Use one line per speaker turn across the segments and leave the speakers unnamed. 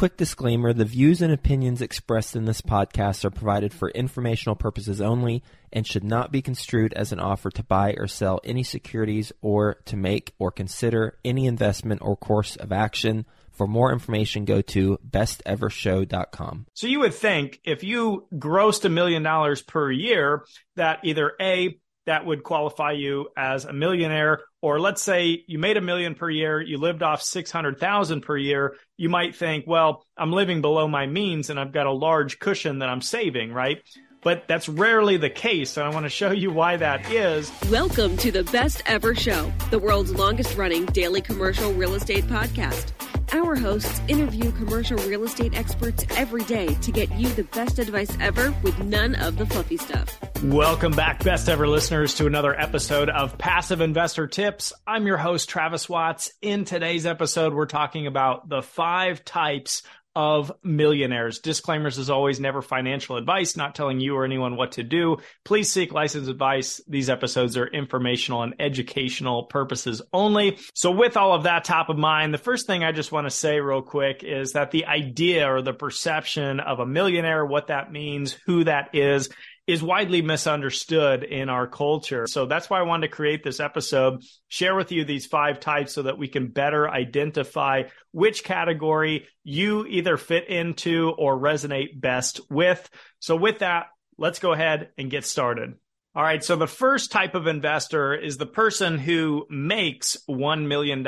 quick disclaimer the views and opinions expressed in this podcast are provided for informational purposes only and should not be construed as an offer to buy or sell any securities or to make or consider any investment or course of action. For more information, go to bestevershow.com.
So you would think if you grossed a million dollars per year, that either A, that would qualify you as a millionaire, or let's say you made a million per year, you lived off 600,000 per year, you might think, well, I'm living below my means and I've got a large cushion that I'm saving, right? But that's rarely the case, and I want to show you why that is.
Welcome to the Best Ever Show, the world's longest running daily commercial real estate podcast. Our hosts interview commercial real estate experts every day to get you the best advice ever with none of the fluffy stuff.
Welcome back, best ever listeners, to another episode of Passive Investor Tips. I'm your host, Travis Watts. In today's episode, we're talking about the five types of millionaires. Disclaimers as always, never financial advice, not telling you or anyone what to do. Please seek licensed advice. These episodes are informational and educational purposes only. So with all of that top of mind, the first thing I just want to say real quick is that the idea or the perception of a millionaire, what that means, who that is, is widely misunderstood in our culture. So that's why I wanted to create this episode, share with you these five types so that we can better identify which category you either fit into or resonate best with. So with that, let's go ahead and get started. All right. So the first type of investor is the person who makes $1 million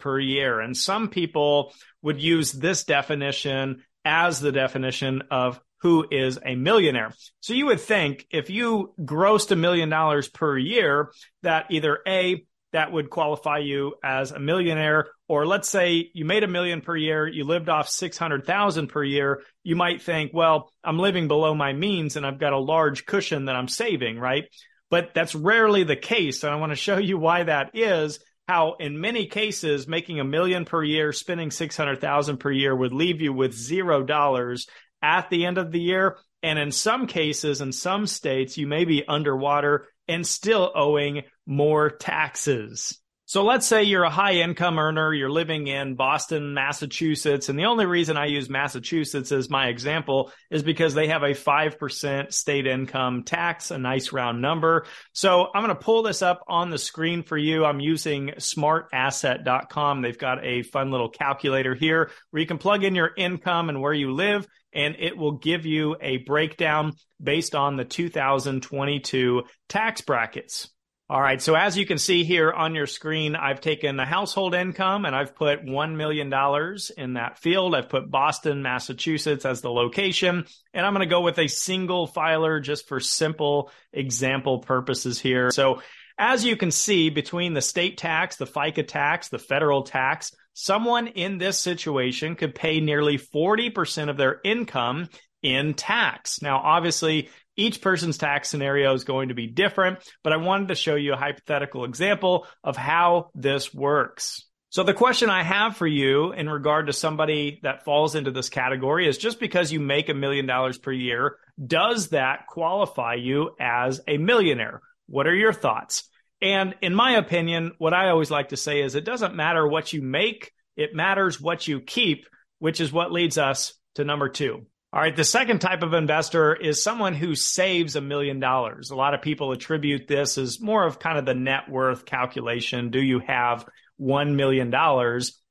per year. And some people would use this definition as the definition of who is a millionaire. So you would think if you grossed a million dollars per year, that either A, that would qualify you as a millionaire, or let's say you made a million per year, you lived off 600,000 per year, you might think, well, I'm living below my means and I've got a large cushion that I'm saving, right? But that's rarely the case. And I want to show you why that is how in many cases making a million per year spending 600,000 per year would leave you with zero dollars at the end of the year. And in some cases, in some states, you may be underwater and still owing more taxes. So let's say you're a high income earner, you're living in Boston, Massachusetts, and the only reason I use Massachusetts as my example is because they have a 5% state income tax, a nice round number. So I'm going to pull this up on the screen for you. I'm using smartasset.com. They've got a fun little calculator here where you can plug in your income and where you live and it will give you a breakdown based on the 2022 tax brackets. All right. So as you can see here on your screen, I've taken the household income and I've put $1 million in that field. I've put Boston, Massachusetts as the location. And I'm going to go with a single filer just for simple example purposes here. So as you can see between the state tax, the FICA tax, the federal tax, someone in this situation could pay nearly 40% of their income in tax. Now, obviously, each person's tax scenario is going to be different, but I wanted to show you a hypothetical example of how this works. So the question I have for you in regard to somebody that falls into this category is just because you make a million dollars per year, does that qualify you as a millionaire? What are your thoughts? And in my opinion, what I always like to say is it doesn't matter what you make, it matters what you keep, which is what leads us to number two. All right. The second type of investor is someone who saves a million dollars. A lot of people attribute this as more of kind of the net worth calculation. Do you have $1 million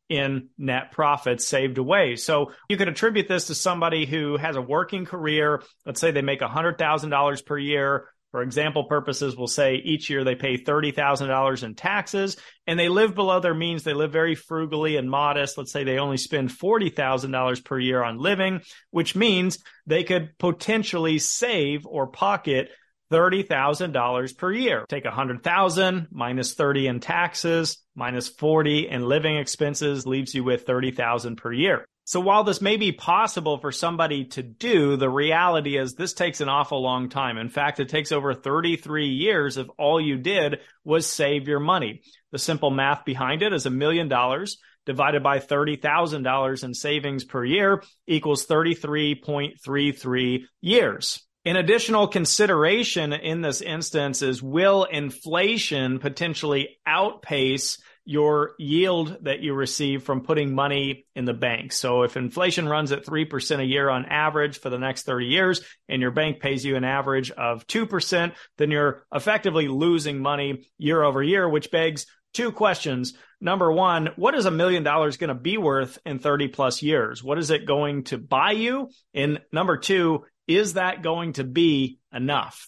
in net profits saved away? So you could attribute this to somebody who has a working career. Let's say they make $100,000 per year. For example purposes, we'll say each year they pay $30,000 in taxes and they live below their means. They live very frugally and modest. Let's say they only spend $40,000 per year on living, which means they could potentially save or pocket $30,000 per year. Take 100,000 minus 30 in taxes minus 40 in living expenses leaves you with 30,000 per year. So while this may be possible for somebody to do, the reality is this takes an awful long time. In fact, it takes over 33 years if all you did was save your money. The simple math behind it is a million dollars divided by $30,000 in savings per year equals 33.33 years. An additional consideration in this instance is will inflation potentially outpace your yield that you receive from putting money in the bank. So if inflation runs at 3% a year on average for the next 30 years and your bank pays you an average of 2%, then you're effectively losing money year over year, which begs two questions. Number one, what is a million dollars going to be worth in 30 plus years? What is it going to buy you? And number two, is that going to be enough?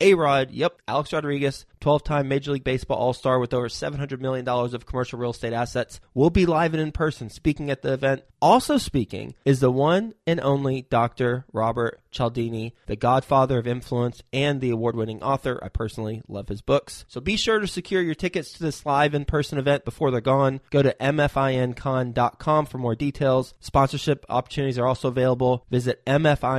A Rod, yep, Alex Rodriguez, 12 time Major League Baseball All Star with over $700 million of commercial real estate assets, will be live and in person speaking at the event. Also speaking is the one and only Dr. Robert Cialdini, the godfather of influence and the award winning author. I personally love his books. So be sure to secure your tickets to this live in person event before they're gone. Go to mfincon.com for more details. Sponsorship opportunities are also available. Visit mfincon.com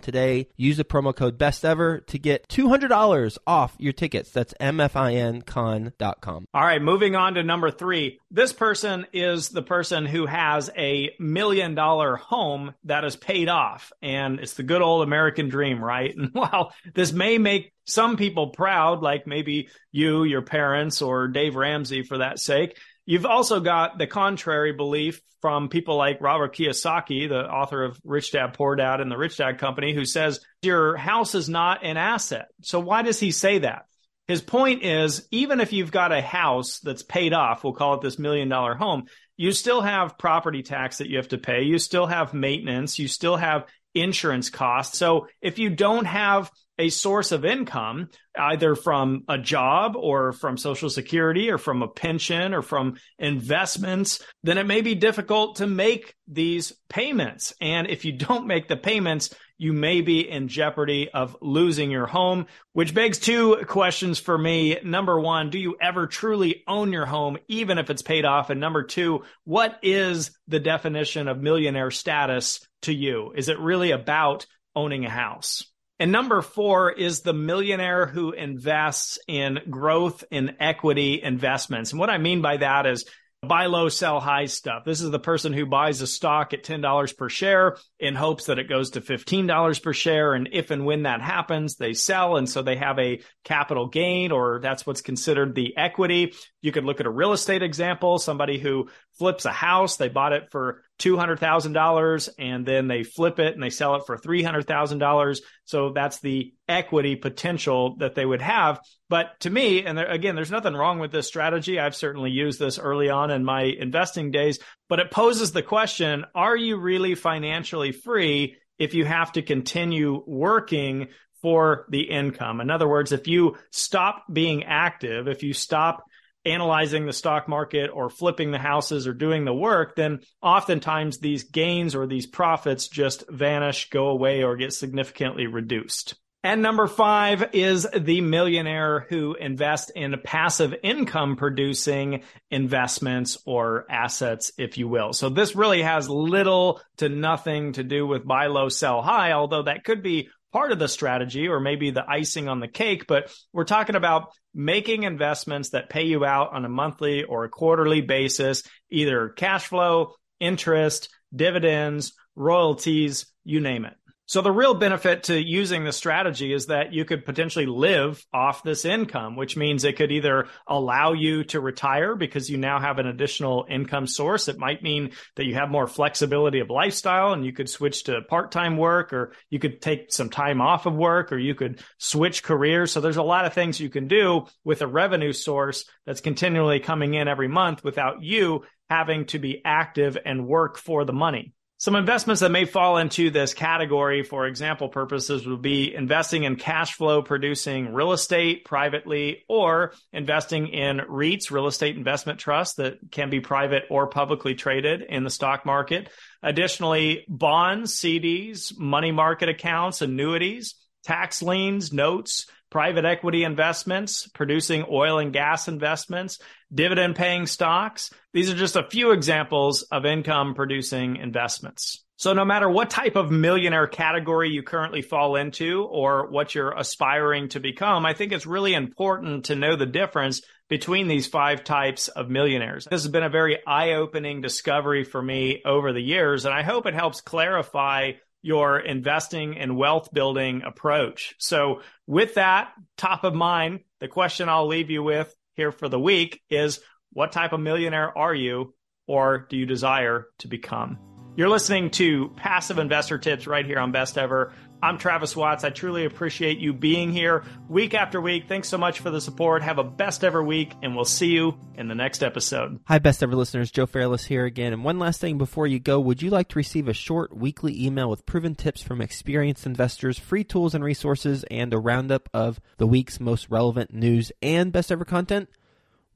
today. Use the promo code best ever to get $200 off your tickets. That's mfincon.com.
All right, moving on to number three. This person is the person who has a million dollar home that is paid off. And it's the good old American dream, right? And while this may make some people proud, like maybe you, your parents, or Dave Ramsey for that sake, You've also got the contrary belief from people like Robert Kiyosaki, the author of Rich Dad Poor Dad and the Rich Dad Company, who says your house is not an asset. So why does he say that? His point is even if you've got a house that's paid off, we'll call it this million dollar home, you still have property tax that you have to pay. You still have maintenance. You still have insurance costs. So if you don't have a source of income, either from a job or from social security or from a pension or from investments, then it may be difficult to make these payments. And if you don't make the payments, you may be in jeopardy of losing your home, which begs two questions for me. Number one, do you ever truly own your home, even if it's paid off? And number two, what is the definition of millionaire status to you? Is it really about owning a house? And number four is the millionaire who invests in growth in equity investments. And what I mean by that is buy low, sell high stuff. This is the person who buys a stock at $10 per share in hopes that it goes to $15 per share. And if and when that happens, they sell. And so they have a capital gain, or that's what's considered the equity. You could look at a real estate example, somebody who flips a house, they bought it for $200,000 and then they flip it and they sell it for $300,000. So that's the equity potential that they would have. But to me, and there, again, there's nothing wrong with this strategy. I've certainly used this early on in my investing days, but it poses the question, are you really financially free if you have to continue working for the income? In other words, if you stop being active, if you stop analyzing the stock market or flipping the houses or doing the work, then oftentimes these gains or these profits just vanish, go away, or get significantly reduced. And number five is the millionaire who invests in passive income producing investments or assets, if you will. So this really has little to nothing to do with buy low, sell high, although that could be part of the strategy or maybe the icing on the cake, but we're talking about making investments that pay you out on a monthly or a quarterly basis, either cash flow, interest, dividends, royalties, you name it. So the real benefit to using the strategy is that you could potentially live off this income, which means it could either allow you to retire because you now have an additional income source. It might mean that you have more flexibility of lifestyle and you could switch to part-time work or you could take some time off of work or you could switch careers. So there's a lot of things you can do with a revenue source that's continually coming in every month without you having to be active and work for the money. Some investments that may fall into this category for example purposes would be investing in cash flow producing real estate privately or investing in REITs, real estate investment trusts that can be private or publicly traded in the stock market. Additionally, bonds, CDs, money market accounts, annuities, tax liens, notes, private equity investments, producing oil and gas investments, dividend paying stocks. These are just a few examples of income producing investments. So no matter what type of millionaire category you currently fall into or what you're aspiring to become, I think it's really important to know the difference between these five types of millionaires. This has been a very eye opening discovery for me over the years, and I hope it helps clarify your investing and wealth building approach. So with that top of mind, the question I'll leave you with here for the week is what type of millionaire are you or do you desire to become? You're listening to Passive Investor Tips right here on Best Ever. I'm Travis Watts. I truly appreciate you being here week after week. Thanks so much for the support. Have a best ever week, and we'll see you in the next episode.
Hi, best ever listeners. Joe Fairless here again. And one last thing before you go, would you like to receive a short weekly email with proven tips from experienced investors, free tools and resources, and a roundup of the week's most relevant news and best ever content?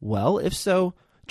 Well, if so,